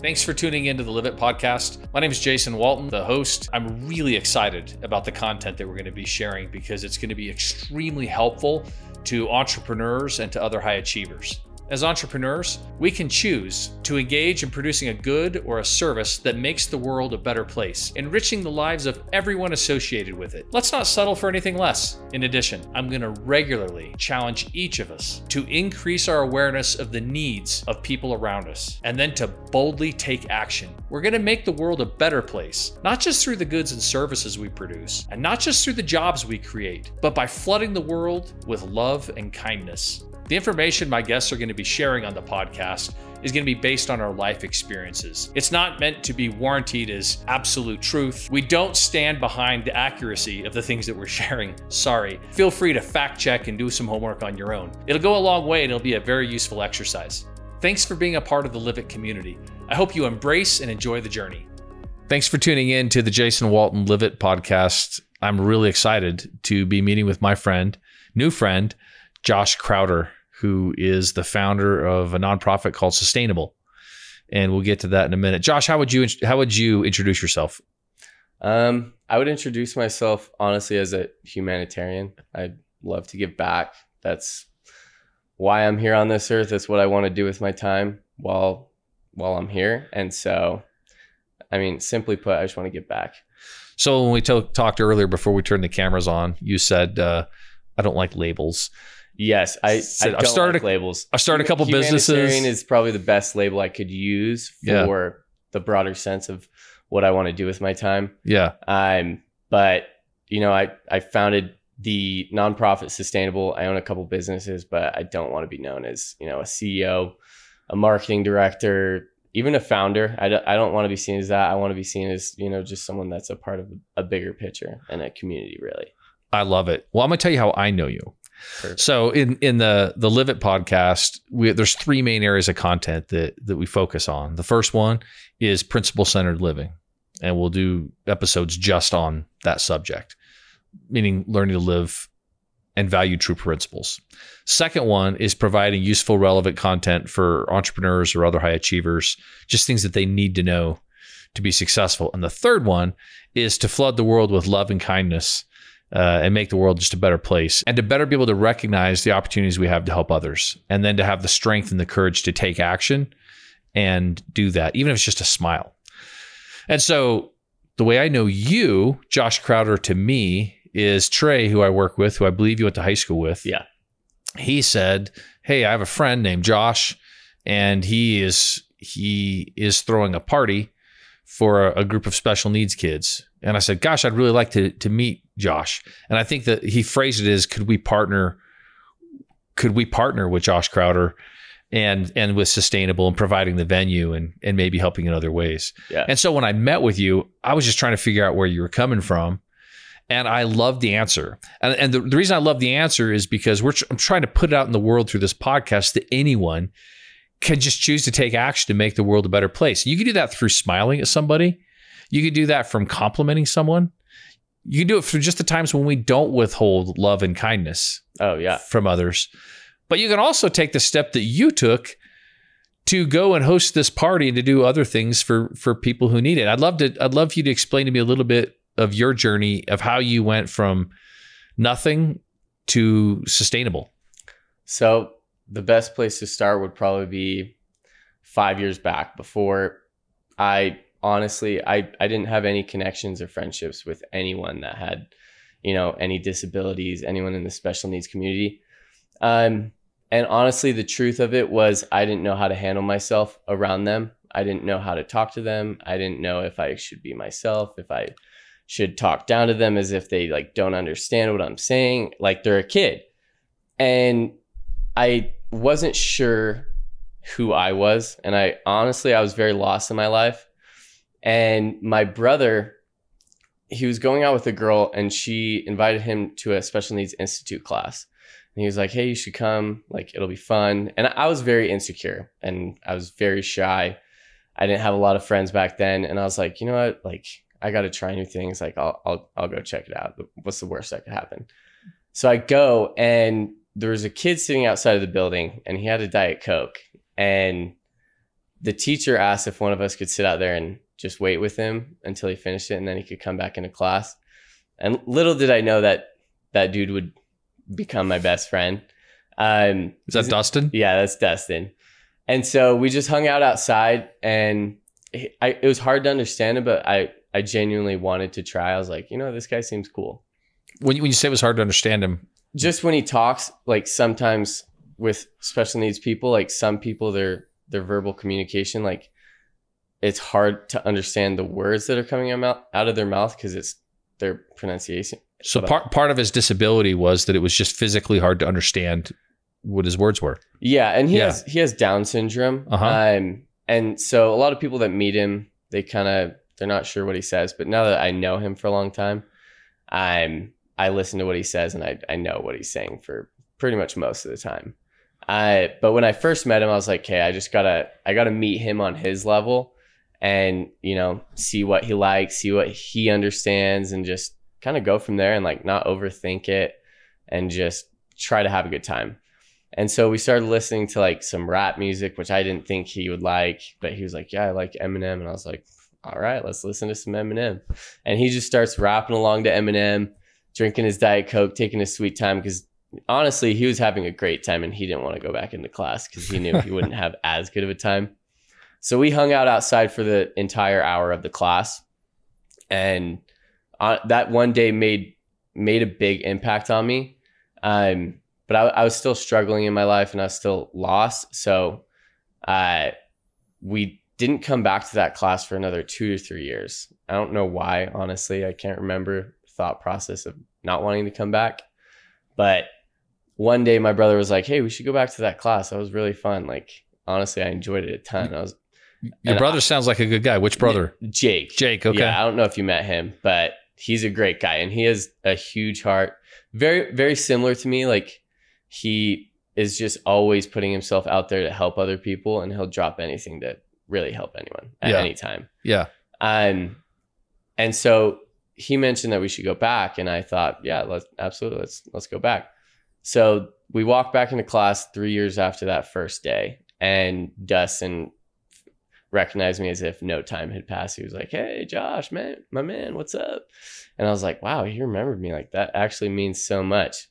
Thanks for tuning into the Live It podcast. My name is Jason Walton, the host. I'm really excited about the content that we're going to be sharing because it's going to be extremely helpful to entrepreneurs and to other high achievers. As entrepreneurs, we can choose to engage in producing a good or a service that makes the world a better place, enriching the lives of everyone associated with it. Let's not settle for anything less. In addition, I'm going to regularly challenge each of us to increase our awareness of the needs of people around us and then to boldly take action. We're going to make the world a better place, not just through the goods and services we produce, and not just through the jobs we create, but by flooding the world with love and kindness. The information my guests are going to be sharing on the podcast is going to be based on our life experiences. It's not meant to be warranted as absolute truth. We don't stand behind the accuracy of the things that we're sharing. Sorry. Feel free to fact check and do some homework on your own. It'll go a long way and it'll be a very useful exercise. Thanks for being a part of the Live It community. I hope you embrace and enjoy the journey. Thanks for tuning in to the Jason Walton Live It podcast. I'm really excited to be meeting with my friend, new friend, Josh Crowder who is the founder of a nonprofit called Sustainable, and we'll get to that in a minute. Josh, how would you how would you introduce yourself? Um, I would introduce myself honestly as a humanitarian. I love to give back. That's why I'm here on this earth. That's what I want to do with my time while while I'm here. And so, I mean, simply put, I just want to give back. So when we t- talked earlier before we turned the cameras on, you said uh, I don't like labels. Yes, I, I don't started like labels. I started a couple businesses. is probably the best label I could use for yeah. the broader sense of what I want to do with my time. Yeah. Um, but you know, I I founded the nonprofit sustainable. I own a couple businesses, but I don't want to be known as you know a CEO, a marketing director, even a founder. I don't, I don't want to be seen as that. I want to be seen as you know just someone that's a part of a bigger picture and a community. Really. I love it. Well, I'm gonna tell you how I know you. Perfect. So in in the the Live It podcast, we, there's three main areas of content that that we focus on. The first one is principle centered living, and we'll do episodes just on that subject, meaning learning to live and value true principles. Second one is providing useful, relevant content for entrepreneurs or other high achievers, just things that they need to know to be successful. And the third one is to flood the world with love and kindness uh, and make the world just a better place and to better be able to recognize the opportunities we have to help others and then to have the strength and the courage to take action and do that, even if it's just a smile. And so the way I know you, Josh Crowder, to me is Trey, who I work with, who I believe you went to high school with. Yeah. He said, Hey, I have a friend named Josh, and he is he is throwing a party for a, a group of special needs kids. And I said, Gosh, I'd really like to to meet Josh. And I think that he phrased it as could we partner could we partner with Josh Crowder and and with sustainable and providing the venue and and maybe helping in other ways. Yeah. And so when I met with you, I was just trying to figure out where you were coming from. And I love the answer. And, and the, the reason I love the answer is because we're tr- I'm trying to put it out in the world through this podcast that anyone can just choose to take action to make the world a better place. You can do that through smiling at somebody. You can do that from complimenting someone you can do it for just the times when we don't withhold love and kindness. Oh yeah, from others. But you can also take the step that you took to go and host this party and to do other things for for people who need it. I'd love to I'd love for you to explain to me a little bit of your journey of how you went from nothing to sustainable. So the best place to start would probably be 5 years back before I honestly, I, I didn't have any connections or friendships with anyone that had, you know, any disabilities, anyone in the special needs community. Um, and honestly, the truth of it was I didn't know how to handle myself around them. I didn't know how to talk to them. I didn't know if I should be myself, if I should talk down to them as if they like don't understand what I'm saying, like they're a kid. And I wasn't sure who I was. And I honestly, I was very lost in my life. And my brother, he was going out with a girl and she invited him to a special needs institute class. And he was like, Hey, you should come. Like, it'll be fun. And I was very insecure and I was very shy. I didn't have a lot of friends back then. And I was like, you know what? Like, I got to try new things. Like, I'll, I'll, I'll go check it out. What's the worst that could happen? So I go and there was a kid sitting outside of the building and he had a Diet Coke. And the teacher asked if one of us could sit out there and just wait with him until he finished it and then he could come back into class. And little did I know that that dude would become my best friend. Um, Is that Dustin? yeah, that's Dustin. And so we just hung out outside, and I, it was hard to understand him, but I, I genuinely wanted to try. I was like, you know, this guy seems cool. When you, when you say it was hard to understand him, Just when he talks, like sometimes with special needs people, like some people, their their verbal communication, like it's hard to understand the words that are coming out out of their mouth because it's their pronunciation. so part part of his disability was that it was just physically hard to understand what his words were. Yeah, and he Yeah. has he has Down syndrome. Uh-huh. Um, and so a lot of people that meet him, they kind of they're not sure what he says. But now that I know him for a long time, I'm I listen to what he says and I I know what he's saying for pretty much most of the time. I but when I first met him, I was like, okay, I just gotta I gotta meet him on his level, and you know see what he likes, see what he understands, and just kind of go from there and like not overthink it, and just try to have a good time. And so we started listening to like some rap music, which I didn't think he would like, but he was like, "Yeah, I like Eminem," and I was like, "All right, let's listen to some Eminem." And he just starts rapping along to Eminem, drinking his diet coke, taking his sweet time because honestly, he was having a great time and he didn't want to go back into class because he knew he wouldn't have as good of a time. So we hung out outside for the entire hour of the class, and uh, that one day made made a big impact on me. Um, but I, I was still struggling in my life and I was still lost. So uh, we didn't come back to that class for another two to three years. I don't know why, honestly. I can't remember thought process of not wanting to come back. But one day my brother was like, Hey, we should go back to that class. That was really fun. Like, honestly, I enjoyed it a ton. I was Your And brother sounds like a good guy. Which brother? Jake. Jake. Okay. Yeah, I don't know if you met him, but he's a great guy and he has a huge heart. Very, very similar to me. Like he is just always putting himself out there to help other people and he'll drop anything to really help anyone at Yeah. any time. Yeah. Um, and so he mentioned that we should go back, and I thought, yeah, let's absolutely let's let's go back. So we walked back into class three years after that first day, and Dustin recognized me as if no time had passed. He was like, "Hey, Josh, man, my man, what's up?" And I was like, "Wow, he remembered me. Like that actually means so much."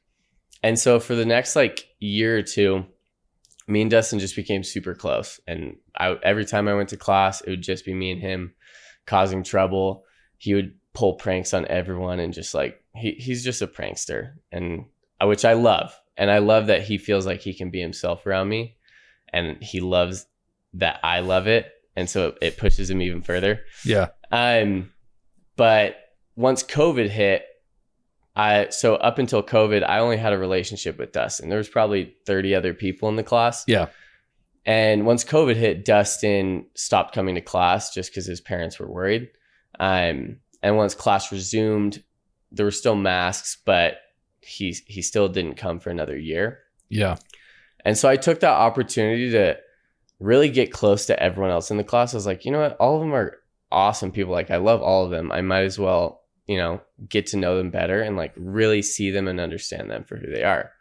And so for the next like year or two, me and Dustin just became super close. And I, every time I went to class, it would just be me and him causing trouble. He would pull pranks on everyone and just like he, he's just a prankster, and uh, which I love. And I love that he feels like he can be himself around me, and he loves that I love it, and so it, it pushes him even further. Yeah. Um, but once COVID hit, I so up until COVID, I only had a relationship with Dustin. There was probably 30 other people in the class. Yeah. And once COVID hit, Dustin stopped coming to class just because his parents were worried. Um, and once class resumed, there were still masks, but he he still didn't come for another year. Yeah. And so I took that opportunity to really get close to everyone else in the class. I was like, you know what? All of them are awesome people. Like, I love all of them. I might as well, you know, get to know them better and like really see them and understand them for who they are.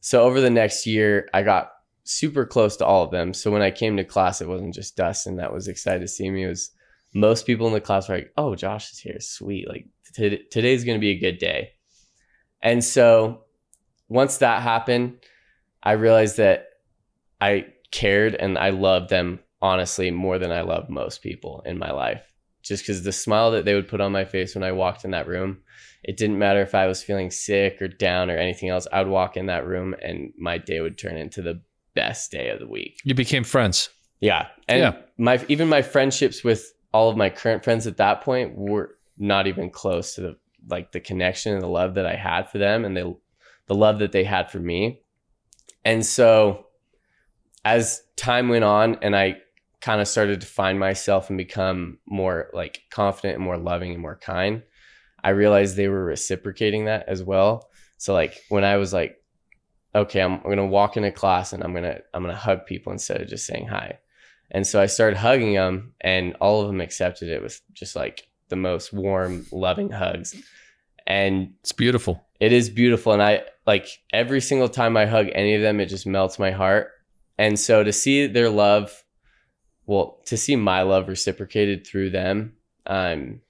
So over the next year, I got super close to all of them. So when I came to class, it wasn't just Dustin that was excited to see me. It was most people in the class were like, oh, Josh is here. Sweet. Like, today's going to be a good day. And so once that happened, I realized that I cared and I loved them honestly more than I love most people in my life. Just because the smile that they would put on my face when I walked in that room, it didn't matter if I was feeling sick or down or anything else. I would walk in that room and my day would turn into the best day of the week. You became friends. Yeah. And Yeah. my even my friendships with all of my current friends at that point were not even close to the like the connection and the love that I had for them and the the love that they had for me. And so as time went on and I kind of started to find myself and become more like confident and more loving and more kind, I realized they were reciprocating that as well. So like when I was like, okay, I'm, I'm gonna walk into class and I'm gonna I'm gonna hug people instead of just saying hi. And so I started hugging them, and all of them accepted it with just like the most warm, loving hugs. And It's beautiful. it is beautiful. And I like every single time I hug any of them, it just melts my heart. And so to see their love well to see my love reciprocated through them um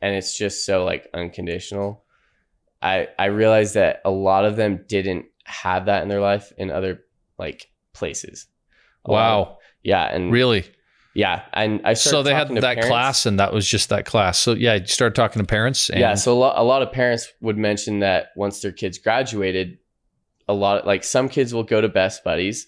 and it's just so like unconditional i i realized that a lot of them didn't have that in their life in other like places A lot of- Wow. yeah and Really? yeah and i started So they had that parents. class and that was just that class. So yeah, you started talking to parents. And yeah so a lot, a lot of parents would mention that once their kids graduated a lot like some kids will go to best buddies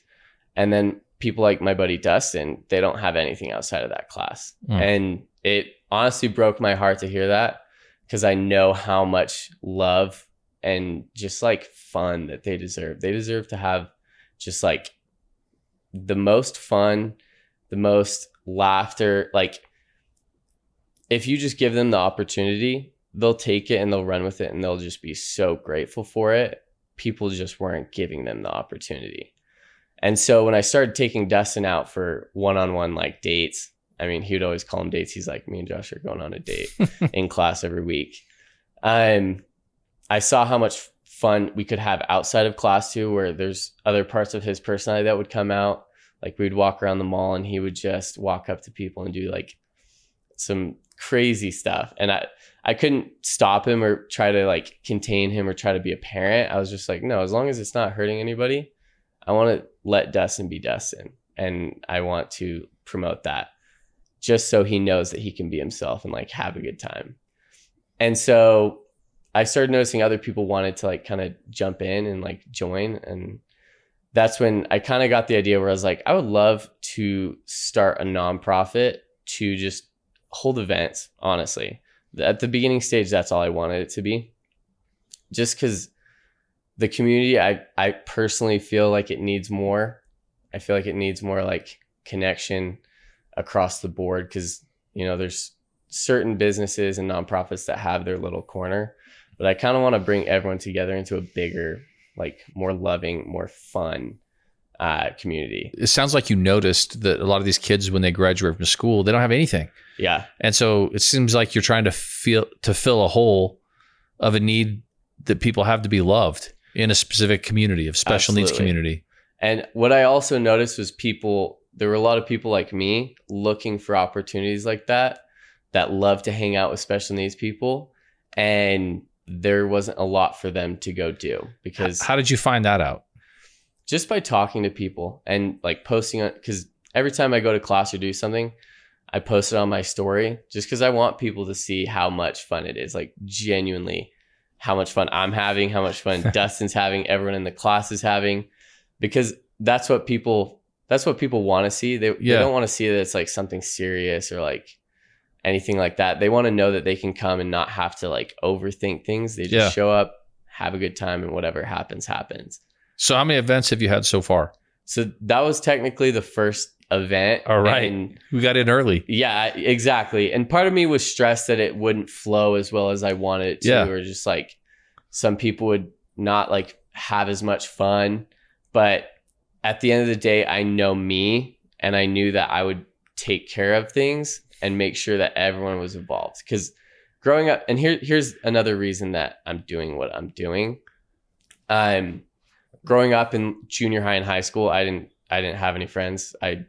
and then people like my buddy dustin they don't have anything outside of that class Mm. and it honestly broke my heart to hear that because i know how much love and just like fun that they deserve they deserve to have just like the most fun the most laughter like if you just give them the opportunity, they'll take it and they'll run with it and they'll just be so grateful for it. People just weren't giving them the opportunity. And so when I started taking Dustin out for one on one like dates, I mean, he would always call them dates. He's like, me and Josh are going on a date in class every week. Um, I saw how much fun we could have outside of class too, where there's other parts of his personality that would come out. Like we'd walk around the mall and he would just walk up to people and do like some crazy stuff. And I, I couldn't stop him or try to like contain him or try to be a parent. I was just like, no, as long as it's not hurting anybody, I want to let Dustin be Dustin. And I want to promote that just so he knows that he can be himself and like have a good time. And so I started noticing other people wanted to like kind of jump in and like join. And that's when I kind of got the idea where I was like, I would love to start a nonprofit to just hold events, honestly. At the beginning stage, that's all I wanted it to be. Just because the community, I, I personally feel like it needs more. I feel like it needs more like connection across the board because, you know, there's certain businesses and nonprofits that have their little corner, but I kind of want to bring everyone together into a bigger, like more loving, more fun uh, community. it sounds like you noticed that a lot of these kids, when they graduate from school, they don't have anything. Yeah. And so it seems like you're trying to feel to fill a hole of a need that people have to be loved in a specific community of special needs community. And what I also noticed was people, there were a lot of people like me looking for opportunities like that, that love to hang out with special needs people. And there wasn't a lot for them to go do because How did you find that out? just by talking to people and like posting on, because every time I go to class or do something, I post it on my story just because I want people to see how much fun it is. Like, genuinely, how much fun I'm having, how much fun Dustin's having, everyone in the class is having, because that's what people that's what people want to see. They, Yeah. they don't want to see that it's like something serious or like anything like that. They want to know that they can come and not have to like overthink things. They just Yeah. show up, have a good time, and whatever happens, happens. So how many events have you had so far? So that was technically the first event. All right. And We got in early. yeah, exactly. And part of me was stressed that it wouldn't flow as well as I wanted it to, Yeah. or just like some people would not like have as much fun. But at the end of the day, I know me and I knew that I would take care of things and make sure that everyone was involved. Because growing up, and here, here's another reason that I'm doing what I'm doing. Um, growing up in junior high and high school, I didn't I didn't have any friends. I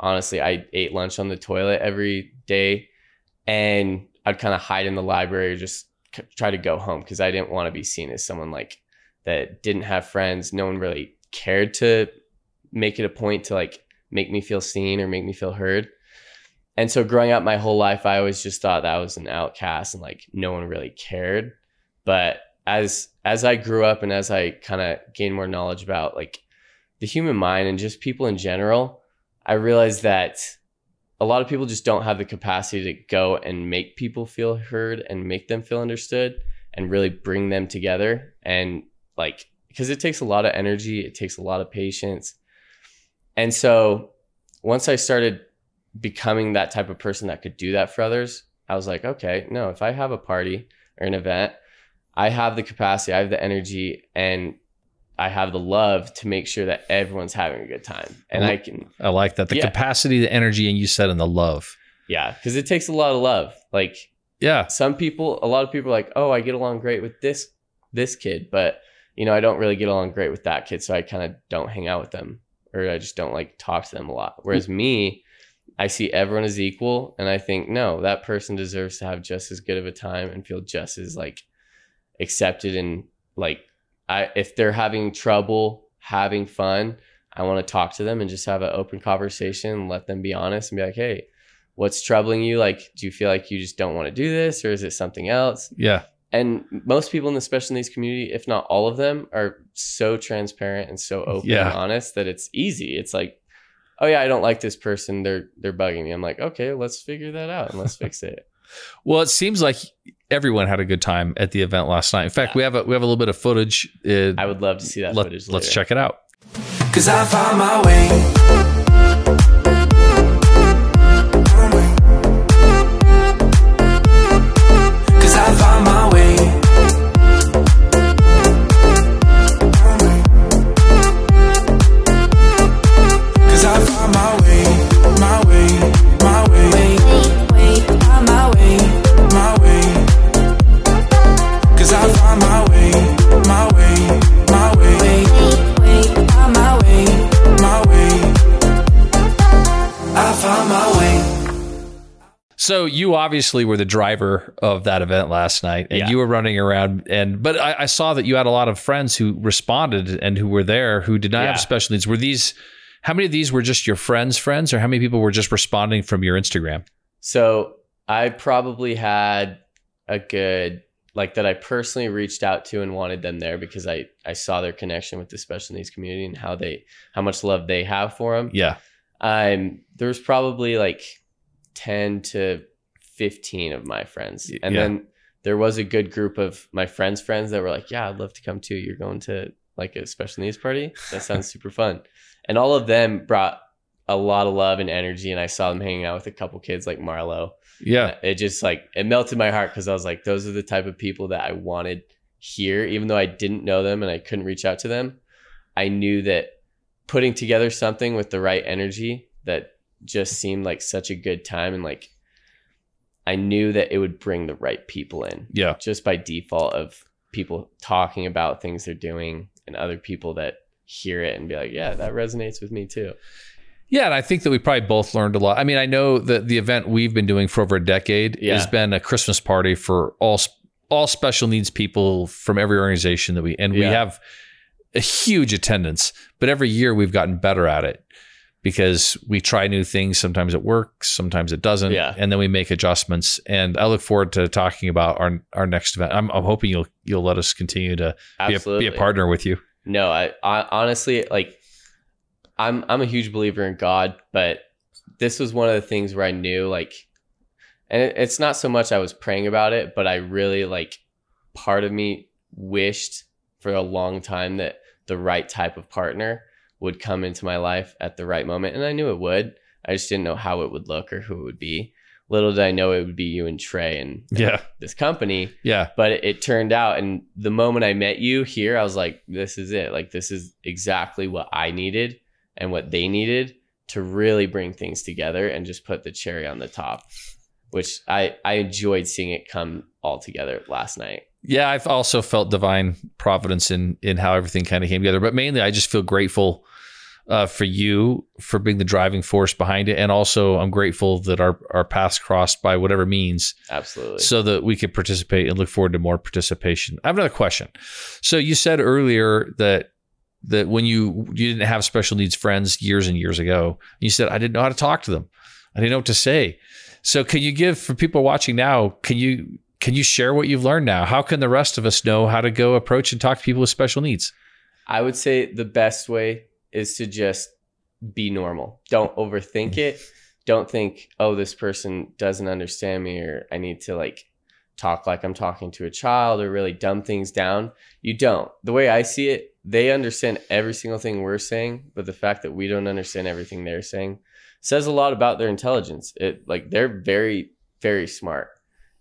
honestly I ate lunch on the toilet every day, and I'd kind of hide in the library or just c- try to go home because I didn't want to be seen as someone like that didn't have friends. No one really cared to make it a point to like make me feel seen or make me feel heard. And so growing up my whole life, I always just thought that I was an outcast and like no one really cared. But as as I grew up and as I kind of gained more knowledge about like the human mind and just people in general, I realized that a lot of people just don't have the capacity to go and make people feel heard and make them feel understood and really bring them together and like because it takes a lot of energy, it takes a lot of patience. And so once I started becoming that type of person that could do that for others, I was like, okay, no, if I have a party or an event, I have the capacity, I have the energy, and I have the love to make sure that everyone's having a good time. And I can, I like that. The Yeah. capacity, the energy, and you said and the love. yeah, because it takes a lot of love. Like Yeah. some people, a lot of people are like, oh, I get along great with this this kid, but you know, I don't really get along great with that kid, so I kind of don't hang out with them, or I just don't like talk to them a lot. Whereas mm. me, I see everyone as equal, and I think no, that person deserves to have just as good of a time and feel just as like accepted and like I if they're having trouble having fun, I want to talk to them and just have an open conversation and let them be honest and be like, hey, what's troubling you? Like, do you feel like you just don't want to do this, or is it something else? Yeah. And most people in the special needs community, if not all of them, are so transparent and so open Yeah. and honest that it's easy. It's like, oh yeah, I don't like this person. They're they're bugging me. I'm like, okay, let's figure that out and let's fix it. Well, it seems like everyone had a good time at the event last night. In fact, Yeah. we have a we have a little bit of footage. Uh, I would love to see that let, footage. let's check it out. Cause I found my way. Obviously were the driver of that event last night, and Yeah. you were running around. And but I, I saw that you had a lot of friends who responded and who were there who did not Yeah. have special needs. Were these? How many of these were just your friends' friends, or how many people were just responding from your Instagram? So I probably had a good like that I personally reached out to and wanted them there because I I saw their connection with the special needs community and how they how much love they have for them. Yeah, Um, there was probably like ten to fifteen of my friends, and Yeah. then there was a good group of my friends' friends that were like, "Yeah, I'd love to come too. You're going to like a special needs party? That sounds super fun." And all of them brought a lot of love and energy, and I saw them hanging out with a couple kids like Marlo. yeah, It just like it melted my heart because I was like, those are the type of people that I wanted here, even though I didn't know them and I couldn't reach out to them. I knew that putting together something with the right energy that just seemed like such a good time and like I knew that it would bring the right people in yeah. just by default of people talking about things they're doing and other people that hear it and be like, yeah, that resonates with me too. Yeah, and I think that we probably both learned a lot. I mean, I know that the event we've been doing for over a decade Yeah. has been a Christmas party for all all special needs people from every organization that we and we have a huge attendance. But every year we've gotten better at it because we try new things. Sometimes it works, sometimes it doesn't, Yeah. and then we make adjustments. And I look forward to talking about our our next event. I'm, I'm hoping you'll you'll let us continue to be a, be a partner with you. No, I, I honestly like I'm I'm a huge believer in God, but this was one of the things where I knew like and it, it's not so much I was praying about it, but I really like part of me wished for a long time that the right type of partner would come into my life at the right moment and I knew it would. I just didn't know how it would look or who it would be. Little did I know it would be you and Trey and, and Yeah. this company Yeah, but it, it turned out and the moment i met you here i was like this is it like this is exactly what i needed and what they needed to really bring things together and just put the cherry on the top which i i enjoyed seeing it come all together last night Yeah, I've also felt divine providence in in how everything kind of came together. But mainly, I just feel grateful uh, for you for being the driving force behind it, and also I'm grateful that our our paths crossed by whatever means, absolutely so that we could participate and look forward to more participation. I have another question. So you said earlier that that when you you didn't have special needs friends years and years ago, you said I didn't know how to talk to them. I didn't know what to say. So can you give for people watching now, can you can you share what you've learned now? How can the rest of us know how to go approach and talk to people with special needs? i would say the best way is to just be normal. Don't overthink it. Don't think oh this person doesn't understand me or i need to like talk like i'm talking to a child or really dumb things down. You don't. The way i see it they understand every single thing we're saying but the fact that we don't understand everything they're saying says a lot about their intelligence. It like they're very very smart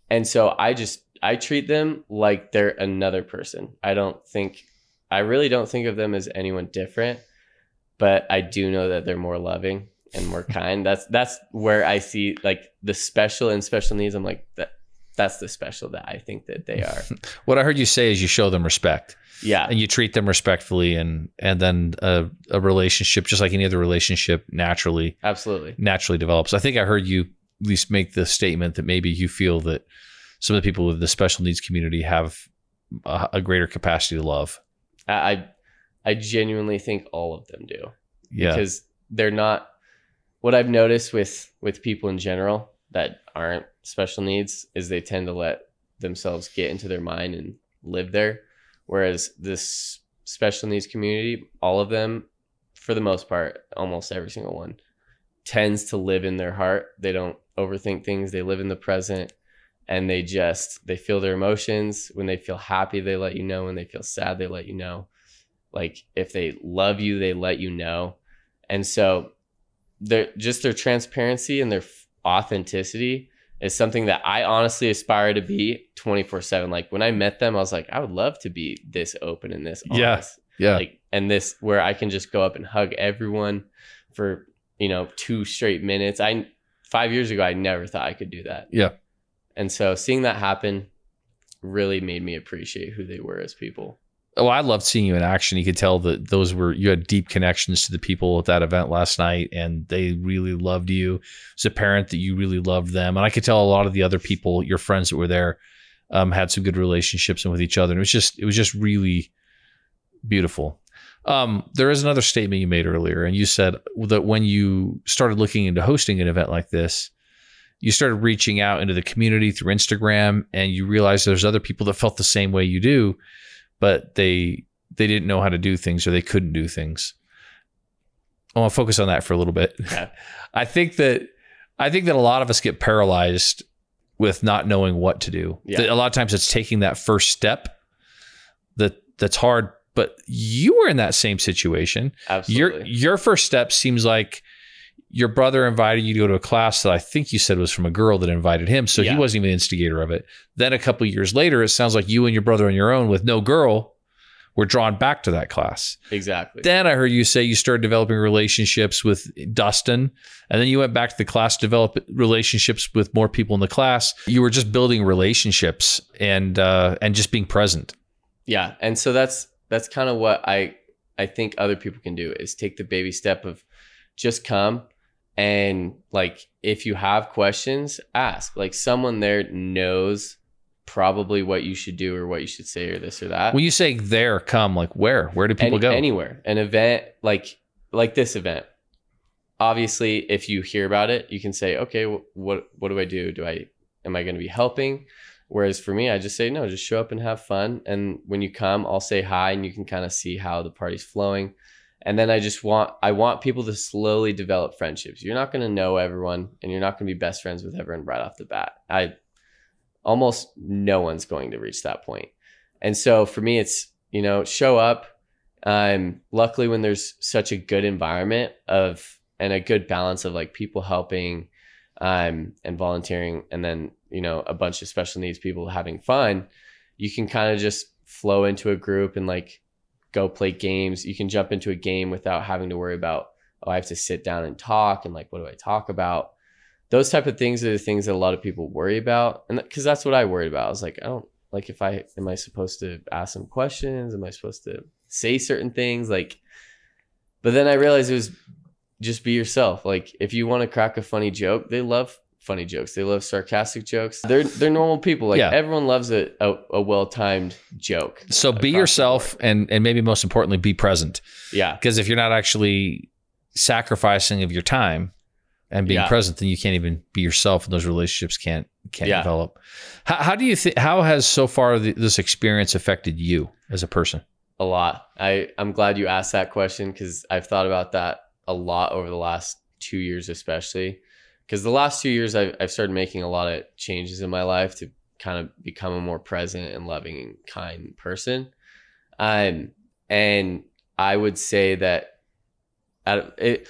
and so i just i treat them like they're another person i don't think i really don't think of them as anyone different but i do know that they're more loving and more kind that's that's where i see like the special and special needs i'm like that that's the special that I think that they are. What I heard you say is you show them respect yeah. and you treat them respectfully, and and then a, a relationship, just like any other relationship, naturally Absolutely. naturally develops. I think I heard you at least make the statement that maybe you feel that some of the people with the special needs community have a, a greater capacity to love. I I genuinely think all of them do. Yeah. because they're not what i've noticed with with people in general that aren't special needs is they tend to let themselves get into their mind and live there whereas this special needs community all of them for the most part almost every single one tends to live in their heart they don't overthink things. They live in the present and they just they feel their emotions. When they feel happy they let you know. When they feel sad they let you know. Like if they love you they let you know. And so their just their transparency and their authenticity is something that i honestly aspire to be 24-7 like when i met them i was like i would love to be this open and this Yeah. Yeah. like and this where i can just go up and hug everyone for you know two straight minutes. I five years ago i never thought i could do that Yeah. and so seeing that happen really made me appreciate who they were as people Oh, I loved seeing you in action. You could tell that those were you had deep connections to the people at that event last night, and they really loved you. It's apparent that you really loved them, and I could tell a lot of the other people, your friends that were there, um, had some good relationships and with each other. And it was just it was just really beautiful. Um, there is another statement you made earlier, and you said that when you started looking into hosting an event like this, you started reaching out into the community through Instagram, and you realized there's other people that felt the same way you do but they they didn't know how to do things or they couldn't do things. I want to focus on that for a little bit. Yeah. I think that I think that a lot of us get paralyzed with not knowing what to do. Yeah. A lot of times it's taking that first step that that's hard. But you were in that same situation. Your absolutely your your first step seems like your brother invited you to go to a class that I think you said was from a girl that invited him. So he wasn't even the instigator of it. Then a couple years later, it sounds like you and your brother on your own with no girl were drawn back to that class. exactly Then I heard you say you started developing relationships with Dustin, and then you went back to the class, develop relationships with more people in the class. You were just building relationships and uh, and just being present. yeah and so that's that's kind of what i i think other people can do is take the baby step of just come and like if you have questions ask. Like someone there knows probably what you should do or what you should say or this or that. When you say there, come like where? Where do people Any- go? anywhere. An event like like this event. Obviously if you hear about it you can say okay wh- what what do i do? Do i am i going to be helping whereas for me i just say no just show up and have fun. And when you come i'll say hi and you can kind of see how the party's flowing. And then i just want i want people to slowly develop friendships. You're not going to know everyone and you're not going to be best friends with everyone right off the bat. I almost no one's going to reach that point. point. And so for me it's you know show up. Um luckily when there's such a good environment of and a good balance of like people helping um and volunteering and then you know a bunch of special needs people having fun you can kind of just flow into a group and like go play games. You can jump into a game without having to worry about oh i have to sit down and talk and like what do i talk about? Those type of things are the things that a lot of people worry about and because that's what i worried about. I was like i don't like if i am i supposed to ask some questions? Am i supposed to say certain things? Like but then i realized it was just be yourself like if you want to crack a funny joke they love funny jokes they love sarcastic jokes they're they're normal people like Yeah. everyone loves a, a, a well-timed joke So be yourself and and maybe most importantly be present. yeah Because if you're not actually sacrificing of your time and being Yeah. present, then you can't even be yourself, and those relationships can't can't Yeah. develop. How, how do you think? How has so far the, this experience affected you as a person? a lot i i'm glad you asked that question because i've thought about that a lot over the last two years especially. Because the last two years I've, I've started making a lot of changes in my life to kind of become a more present and loving and kind person. Um and i would say that out of it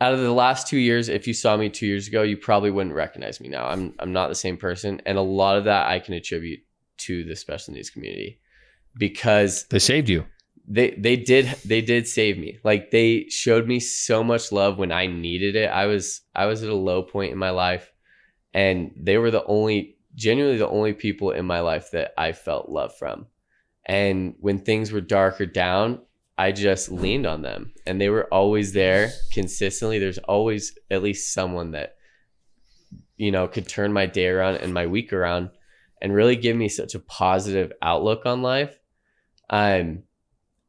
out of the last two years if you saw me two years ago you probably wouldn't recognize me now. I'm i'm not the same person. And a lot of that i can attribute to the special needs community because They saved you. They they did they did save me like they showed me so much love when i needed it i was i was at a low point in my life and they were the only genuinely the only people in my life that I felt love from. And when things were dark or down, I just leaned on them and they were always there consistently. There's always at least someone that, you know, could turn my day around and my week around and really give me such a positive outlook on life. Um,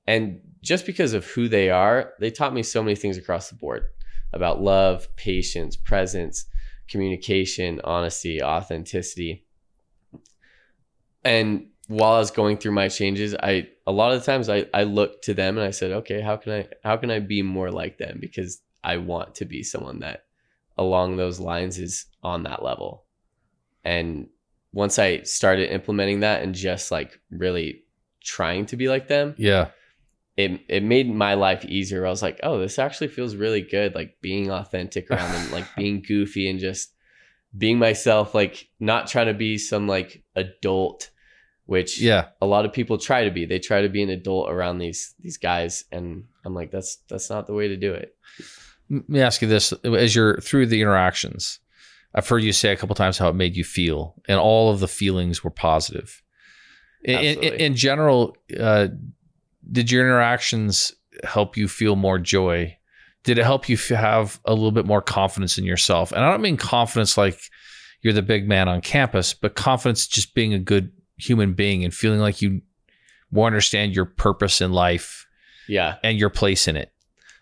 and just because of who they are, they taught me so many things across the board about love, patience, presence, communication, honesty, authenticity. And while I was going through my changes, I a lot of the times I I looked to them and I said, okay, how can I how can I be more like them because I want to be someone that along those lines is on that level. And once I started implementing that and just like really trying to be like them, Yeah. It it made my life easier. I was like, oh, this actually feels really good, like being authentic around them, like being goofy and just being myself, like not trying to be some like adult, which Yeah. a lot of people try to be. They try to be an adult around these these guys, and I'm like, that's that's not the way to do it. Let me ask you this: as you're through the interactions, I've heard you say a couple times how it made you feel, and all of the feelings were positive. In, in, in general, uh, did your interactions help you feel more joy? Did it help you f- have a little bit more confidence in yourself? And I don't mean confidence like you're the big man on campus, but confidence just being a good human being and feeling like you more understand your purpose in life Yeah, and your place in it.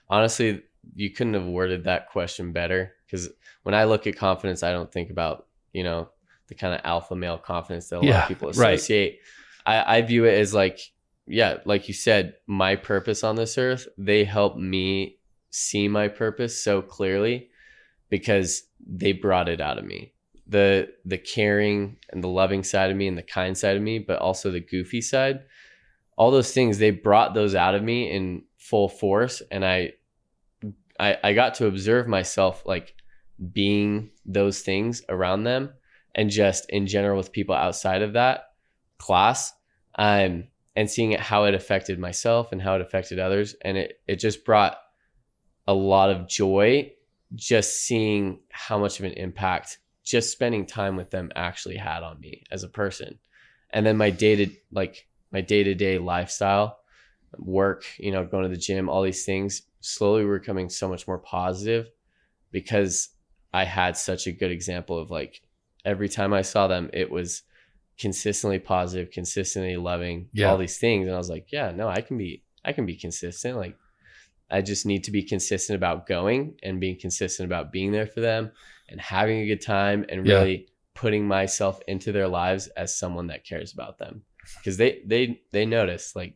honestly, you couldn't have worded that question better. Because when I look at confidence, I don't think about you know the kind of alpha male confidence that a lot of people right. associate. I, I view it as like, yeah, like you said, my purpose on this earth. They help me see my purpose so clearly because they brought it out of me. The the caring and the loving side of me and the kind side of me, but also the goofy side. All those things they brought those out of me in full force, and I, I, I got to observe myself like being those things around them, and just in general with people outside of that class, um, and seeing it how it affected myself and how it affected others, and it it just brought a lot of joy just seeing how much of an impact just spending time with them actually had on me as a person. And then my day to like my day-to-day lifestyle work you know going to the gym all these things slowly were becoming so much more positive because i had such a good example of like every time i saw them it was consistently positive consistently loving Yeah. all these things and i was like yeah no i can be i can be consistent like I just need to be consistent about going and being consistent about being there for them and having a good time and Yeah. really putting myself into their lives as someone that cares about them. Because they they they notice like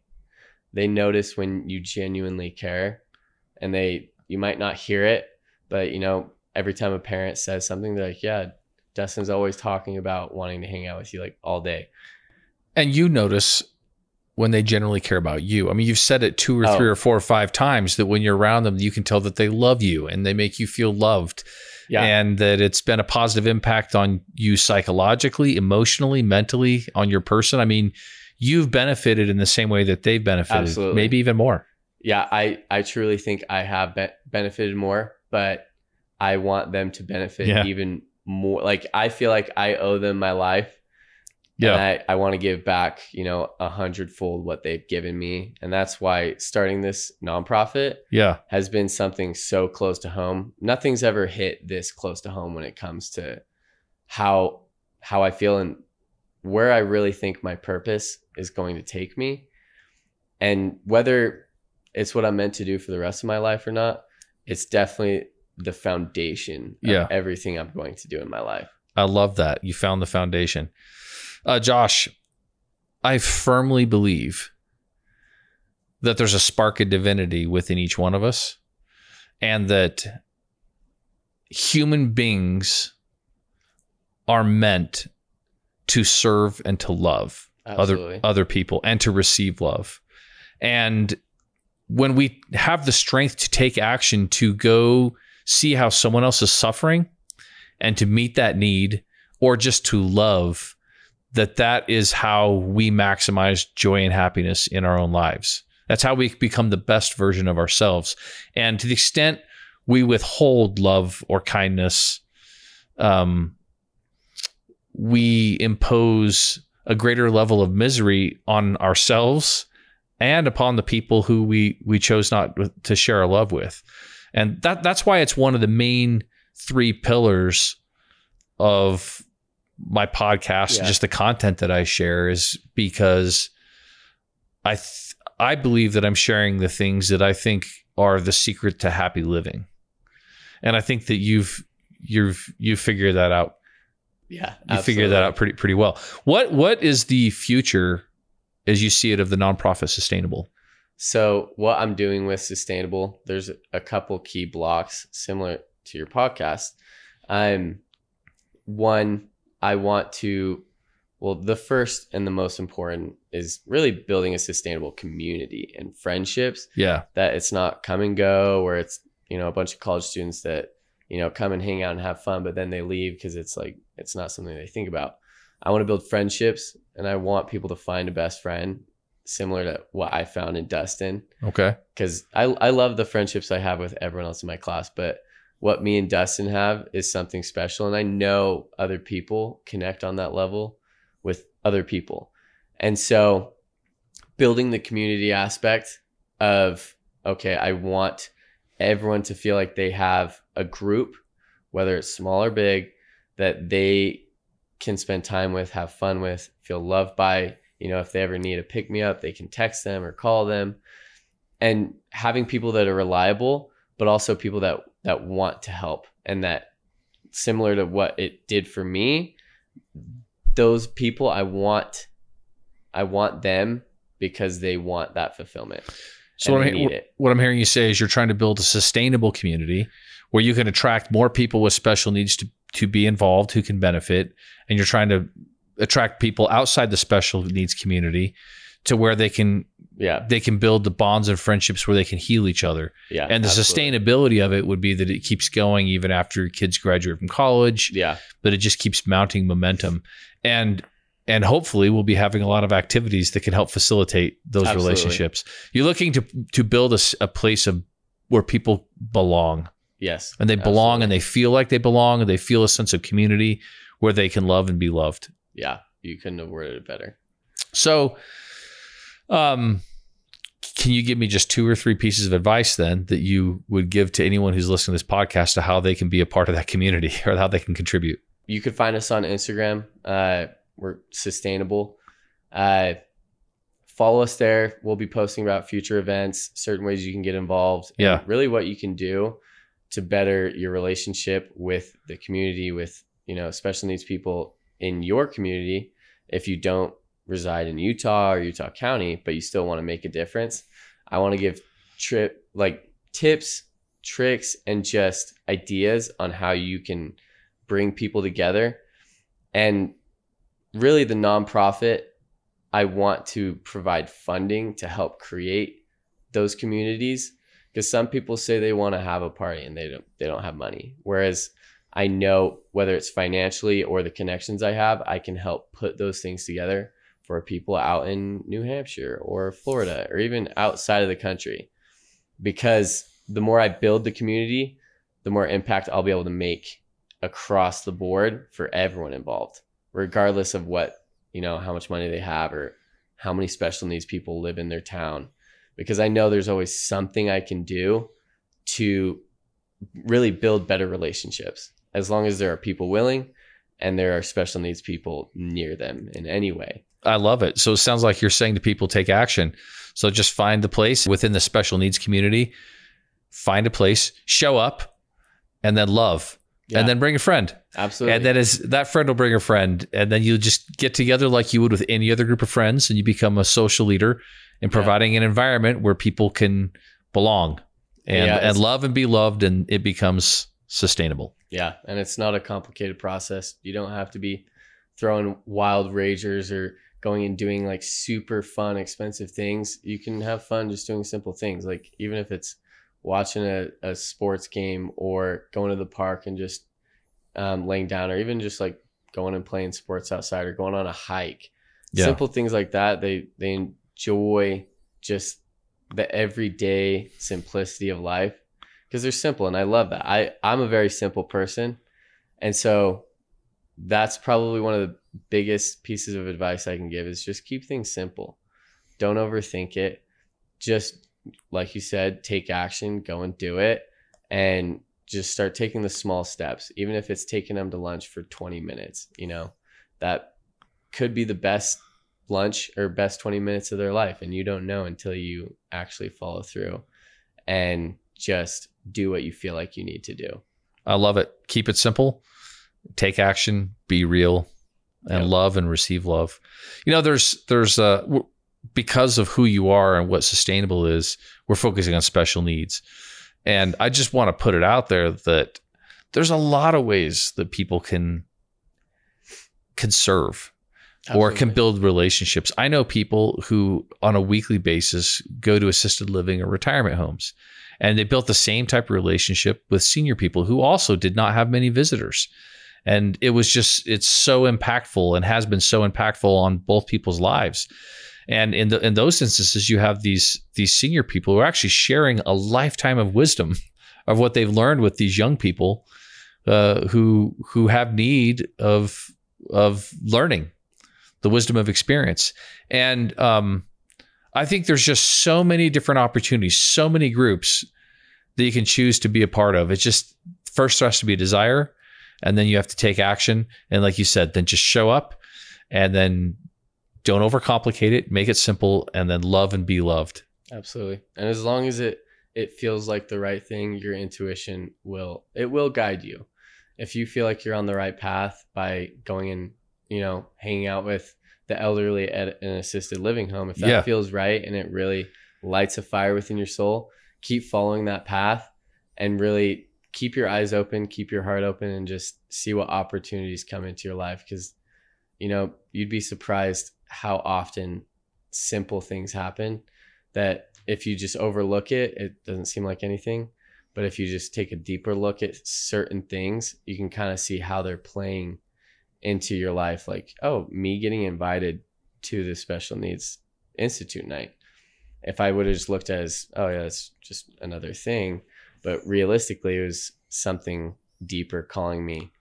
they notice when you genuinely care and they you might not hear it, but you know, every time a parent says something, they're like, Yeah, Dustin's always talking about wanting to hang out with you like all day. And you notice when they generally care about you. I mean, you've said it two or Oh. three or four or five times that when you're around them, you can tell that they love you and they make you feel loved Yeah. and that it's been a positive impact on you psychologically, emotionally, mentally, on your person. I mean, you've benefited in the same way that they've benefited, Absolutely. maybe even more. yeah i i truly think i have be- benefited more but i want them to benefit Yeah. even more like i feel like i owe them my life Yeah. and i, I want to give back you know a hundredfold what they've given me and that's why starting this nonprofit Yeah. has been something so close to home nothing's ever hit this close to home when it comes to how how i feel and where i really think my purpose is going to take me and whether it's what i'm meant to do for the rest of my life or not it's definitely the foundation of Yeah. everything i'm going to do in my life I love that. You found the foundation. Uh, Josh, I firmly believe that there's a spark of divinity within each one of us and that human beings are meant to serve and to love absolutely other other people and to receive love. And when we have the strength to take action to go see how someone else is suffering and to meet that need or just to love that that is how we maximize joy and happiness in our own lives. That's how we become the best version of ourselves. And to the extent we withhold love or kindness, um, we impose a greater level of misery on ourselves and upon the people who we we chose not to share our love with. And that that's why it's one of the main three pillars of my podcast, Yeah. just the content that I share is because I th- I believe that I'm sharing the things that I think are the secret to happy living. And I think that you've—you've—you've figured that out. Yeah. You figured that out pretty pretty well. What what is the future as you see it of the nonprofit sustainable? So what I'm doing with sustainable, there's a couple key blocks similar to your podcast. Um, one, I want to, well, the first and the most important is really building a sustainable community and friendships Yeah. that it's not come and go where it's, you know, a bunch of college students that, you know, come and hang out and have fun, but then they leave because it's like, it's not something they think about. I want to build friendships and I want people to find a best friend similar to what I found in Dustin Okay. because I, I love the friendships I have with everyone else in my class, but what me and Dustin have is something special. And I know other people connect on that level with other people. And so building the community aspect of, okay, I want everyone to feel like they have a group, whether it's small or big, that they can spend time with, have fun with, feel loved by. You know, if they ever need a pick me up, they can text them or call them and having people that are reliable but also people that that want to help and that similar to what it did for me those people i want i want them because they want that fulfillment So what I'm, need he- it. what I'm hearing you say is you're trying to build a sustainable community where you can attract more people with special needs to, to be involved who can benefit. And you're trying to attract people outside the special needs community to where they can yeah they can build the bonds and friendships where they can heal each other. yeah And the absolutely. sustainability of it would be that it keeps going even after kids graduate from college. yeah but it just keeps mounting momentum and and hopefully we'll be having a lot of activities that can help facilitate those Absolutely. relationships you're looking to to build a, a place of where people belong yes and they belong absolutely. and they feel like they belong and they feel a sense of community where they can love and be loved yeah you couldn't have worded it better so um can you give me just two or three pieces of advice then that you would give to anyone who's listening to this podcast to how they can be a part of that community or how they can contribute you could find us on Instagram. Uh, we're sustainable. Uh, follow us there. We'll be posting about future events, certain ways you can get involved. Yeah. really what you can do to better your relationship with the community, with, you know, special needs people in your community. If you don't reside in Utah or Utah County, but you still want to make a difference, I want to give trip like tips, tricks, and just ideas on how you can bring people together. And really, the nonprofit, I want to provide funding to help create those communities because some people say they want to have a party and they don't they don't have money whereas i know whether it's financially or the connections i have i can help put those things together for people out in new hampshire or florida or even outside of the country. Because the more i build the community the more impact i'll be able to make across the board for everyone involved regardless of what you know how much money they have or how many special needs people live in their town. Because i know there's always something i can do to really build better relationships as long as there are people willing and there are special needs people near them in any way I love it. So it sounds like you're saying to people, take action. So just find the place within the special needs community, find a place, show up, and then love, Yeah. and then bring a friend. absolutely And then is that friend will bring a friend, and then you just get together like you would with any other group of friends, and you become a social leader in providing an environment where people can belong and Yeah, and love and be loved, and it becomes sustainable. Yeah, and it's not a complicated process. You don't have to be throwing wild ragers or going and doing like super fun, expensive things. You can have fun just doing simple things. Like even if it's watching a, a sports game or going to the park and just um, laying down, or even just like going and playing sports outside or going on a hike. Yeah. Simple things like that. They they enjoy just the everyday simplicity of life because they're simple and I love that. I I'm a very simple person. And so that's probably one of the biggest pieces of advice I can give is just keep things simple. Don't overthink it. Just like you said, take action, go and do it and just start taking the small steps even if it's taking them to lunch for 20 minutes, you know. That could be the best lunch or best 20 minutes of their life and you don't know until you actually follow through and just do what you feel like you need to do. I love it. Keep it simple. Take action. Be real, and Yep. love and receive love. You know, there's there's uh w- because of who you are and what sustainable is. We're focusing on special needs, and I just want to put it out there that there's a lot of ways that people can can serve or can build relationships. I know people who, on a weekly basis, go to assisted living or retirement homes, and they built the same type of relationship with senior people who also did not have many visitors. And it was just, it's so impactful and has been so impactful on both people's lives. And in the in those instances, you have these these senior people who are actually sharing a lifetime of wisdom of what they've learned with these young people uh, who who have need of of learning the wisdom of experience. And um, I think there's just so many different opportunities, so many groups that you can choose to be a part of. It's just first there has to be a desire, and then you have to take action. And like you said, then just show up, and then don't overcomplicate it. Make it simple, and then love and be loved. Absolutely. And as long as it it feels like the right thing, your intuition will it will guide you. If you feel like you're on the right path by going and, you know, hanging out with the elderly at an assisted living home, if that Yeah. feels right and it really lights a fire within your soul, keep following that path and really keep your eyes open, keep your heart open and just see what opportunities come into your life cuz you know, you'd be surprised how often simple things happen that if you just overlook it, it doesn't seem like anything. But if you just take a deeper look at certain things, you can kind of see how they're playing into your life. Like, oh, me getting invited to the special needs institute night. If I would have just looked at as, oh yeah, it's just another thing, but realistically, it was something deeper calling me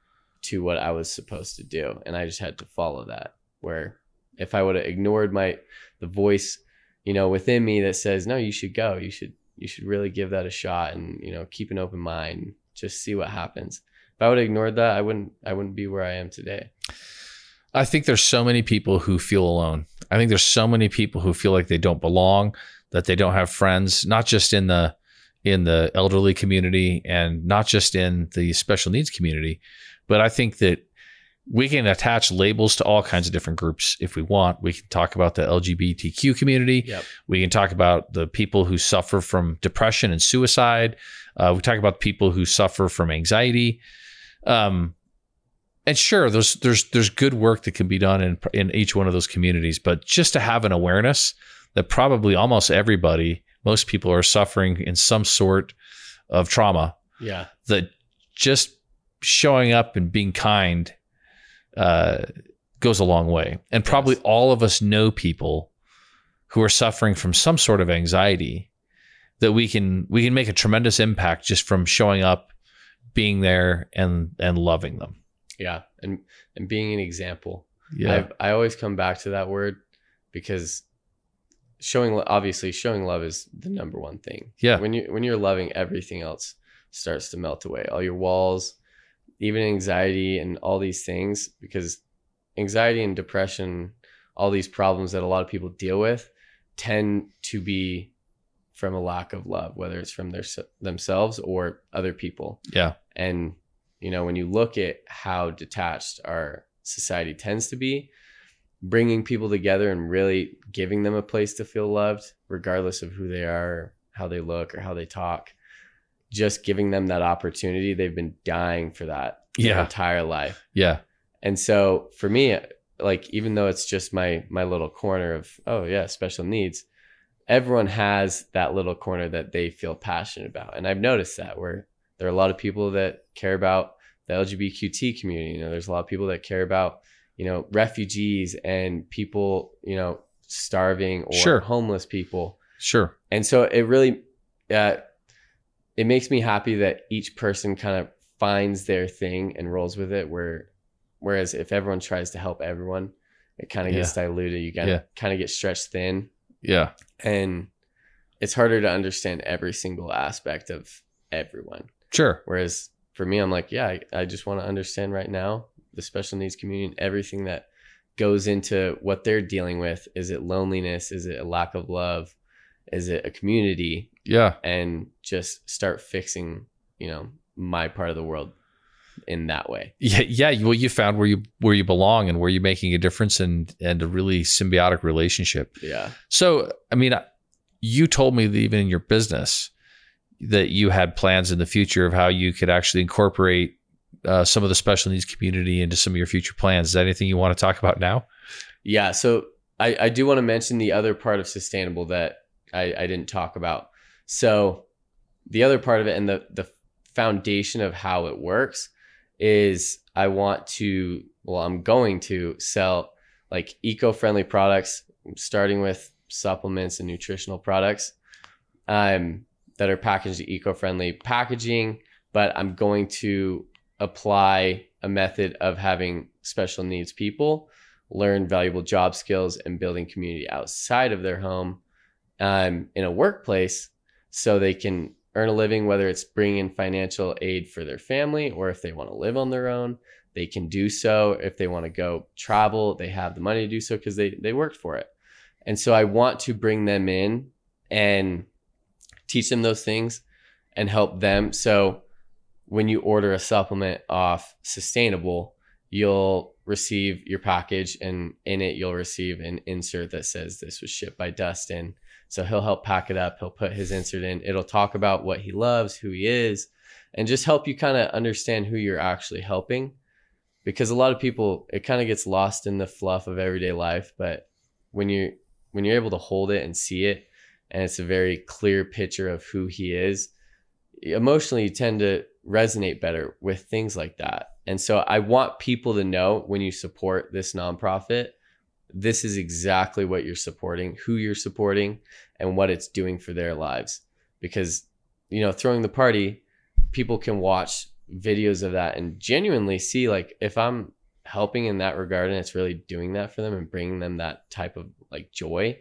to what I was supposed to do, and I just had to follow that. Where if I would have ignored my the voice you know within me that says no you should go you should you should really give that a shot and you know keep an open mind just see what happens i would have ignored that i wouldn't i wouldn't be where i am today I think there's so many people who feel alone. I think there's so many people who feel like they don't belong, that they don't have friends, not just in the in the elderly community and not just in the special needs community, but I think that we can attach labels to all kinds of different groups if we want. We can talk about the LGBTQ community. Yep. We can talk about the people who suffer from depression and suicide. Uh, we talk about people who suffer from anxiety. Um, and sure, there's there's there's good work that can be done in in each one of those communities, but just to have an awareness that probably almost everybody, most people are suffering in some sort of trauma. yeah That just showing up and being kind uh, goes a long way. And probably Yes. all of us know people who are suffering from some sort of anxiety that we can we can make a tremendous impact just from showing up, being there, and and loving them. yeah. And and being an example. Yeah, I, I always come back to that word because showing obviously showing love is the number one thing. Yeah. when you when you're loving everything else starts to melt away. All your walls even anxiety and all these things because anxiety and depression all these problems that a lot of people deal with tend to be from a lack of love whether it's from their themselves or other people. Yeah, and you know, when you look at how detached our society tends to be, bringing people together and really giving them a place to feel loved, regardless of who they are, how they look, or how they talk, just giving them that opportunity. They've been dying for that their Yeah. entire life. yeah, And so for me, like even though it's just my my little corner of oh yeah, special needs, everyone has that little corner that they feel passionate about. And I've noticed that where there are a lot of people that care about the LGBTQT community. You know, there's a lot of people that care about, you know, refugees and people, you know, starving or Sure. homeless people. sure. And so it really, uh, it makes me happy that each person kind of finds their thing and rolls with it. Where whereas if everyone tries to help everyone, it kind of gets diluted. You gotta Yeah. kind of get stretched thin, Yeah. and it's harder to understand every single aspect of everyone. Sure. Whereas for me, I'm like, yeah, I, I just want to understand right now the special needs community and everything that goes into what they're dealing with. Is it loneliness? Is it a lack of love? Is it a community? Yeah. And just start fixing, you know, my part of the world in that way. Yeah. Yeah. Well, you found where you where you belong and where you're making a difference and and a really symbiotic relationship. Yeah. So, I mean, you told me that even in your business that you had plans in the future of how you could actually incorporate uh, some of the special needs community into some of your future plans. Is that anything you want to talk about now? Yeah. So I, I do want to mention the other part of sustainable that I, I didn't talk about. So the other part of it and the, the foundation of how it works is I want to, well, I'm going to sell like eco-friendly products, starting with supplements and nutritional products um, that are packaged eco-friendly packaging, but I'm going to apply a method of having special needs people learn valuable job skills and building community outside of their home um, in a workplace so they can earn a living, whether it's bringing in financial aid for their family or if they want to live on their own, they can do so. If they want to go travel, they have the money to do so because they, they worked for it. And so I want to bring them in and teach them those things and help them. So when you order a supplement off sustainable, you'll receive your package and in it you'll receive an insert that says this was shipped by Dustin. So he'll help pack it up, he'll put his insert in. It'll talk about what he loves, who he is, and just help you kind of understand who you're actually helping. Because a lot of people it kind of gets lost in the fluff of everyday life, but when you when you're able to hold it and see it and it's a very clear picture of who he is, emotionally you tend to resonate better with things like that. And so I want people to know when you support this nonprofit, this is exactly what you're supporting, who you're supporting, and what it's doing for their lives. Because, you know, throwing the party, people can watch videos of that and genuinely see like if I'm helping in that regard and it's really doing that for them and bringing them that type of like joy,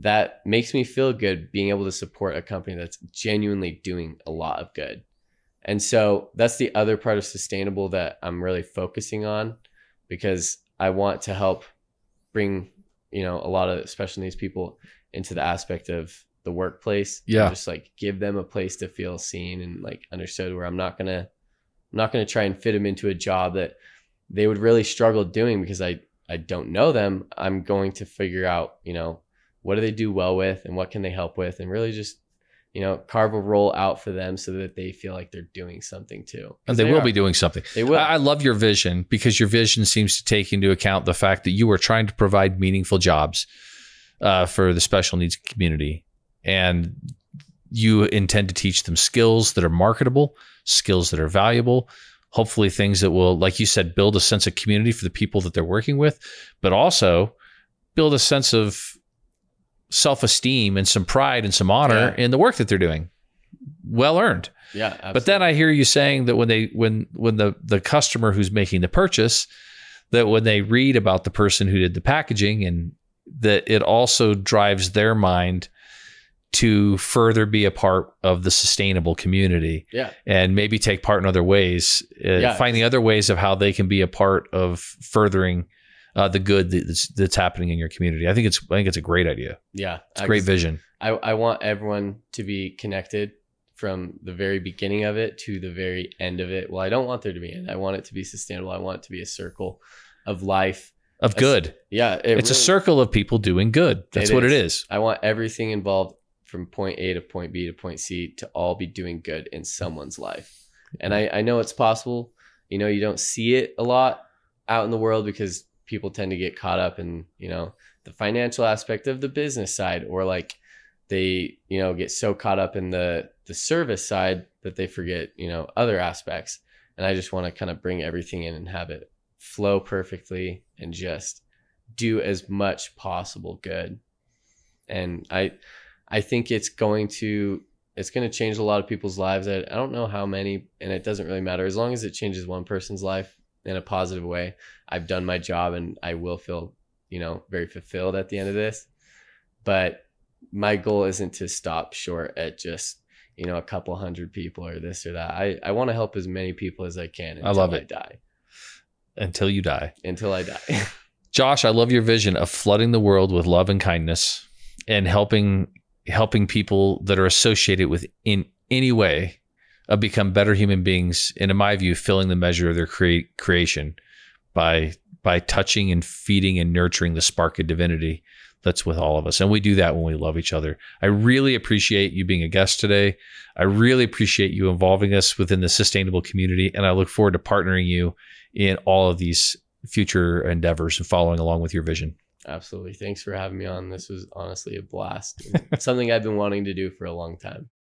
that makes me feel good being able to support a company that's genuinely doing a lot of good. And so that's the other part of sustainable that I'm really focusing on because I want to help bring, you know, a lot of special needs people into the aspect of the workplace. Yeah. Just like give them a place to feel seen and like understood where I'm not going to I'm not going to try and fit them into a job that they would really struggle doing because I I don't know them. I'm going to figure out, you know, what do they do well with and what can they help with and really just you know carve a role out for them so that they feel like they're doing something too And they, will are. be doing something. they will I I love your vision because your vision seems to take into account the fact that you are trying to provide meaningful jobs uh, for the special needs community. And you intend to teach them skills that are marketable, skills that are valuable, hopefully things that will, like you said, build a sense of community for the people that they're working with, but also build a sense of self esteem and some pride and some honor Yeah. in the work that they're doing. Well earned. yeah absolutely. But then I hear you saying that when they when when the the customer who's making the purchase, that when they read about the person who did the packaging and that it also drives their mind to further be a part of the sustainable community yeah and maybe take part in other ways, uh, Yeah. finding other ways of how they can be a part of furthering uh, the good that's, that's happening in your community. I think it's I think it's a great idea. yeah It's a great vision. I, I want everyone to be connected from the very beginning of it to the very end of it. Well, I don't want there to be end. I want it to be sustainable. I want it to be a circle of life. Of good. Yeah, it it's a circle of people doing good. That's It what it is. is. I want everything involved from point A to point B to point C to all be doing good in someone's life. And I, I know it's possible. You know, you don't see it a lot out in the world because people tend to get caught up in, you know, the financial aspect of the business side or like they, you know, get so caught up in the the service side that they forget, you know, other aspects. And I just want to kind of bring everything in and have it flow perfectly and just do as much possible good. And I I think it's going to it's going to change a lot of people's lives. I, I don't know how many, and it doesn't really matter as long as it changes one person's life. In a positive way. I've done my job and I will feel, you know, very fulfilled at the end of this. But my goal isn't to stop short at just, you know, a couple hundred people or this or that. I, I want to help as many people as I can until I, love it. die. Until you die. Until I die. Josh, I love your vision of flooding the world with love and kindness and helping helping people that are associated with in any way become better human beings and in my view filling the measure of their cre- creation by by touching and feeding and nurturing the spark of divinity that's with all of us and we do that when we love each other i really appreciate you being a guest today i really appreciate you involving us within the sustainable community and i look forward to partnering you in all of these future endeavors and following along with your vision Absolutely. Thanks for having me on. This was honestly a blast. Something I've been wanting to do for a long time.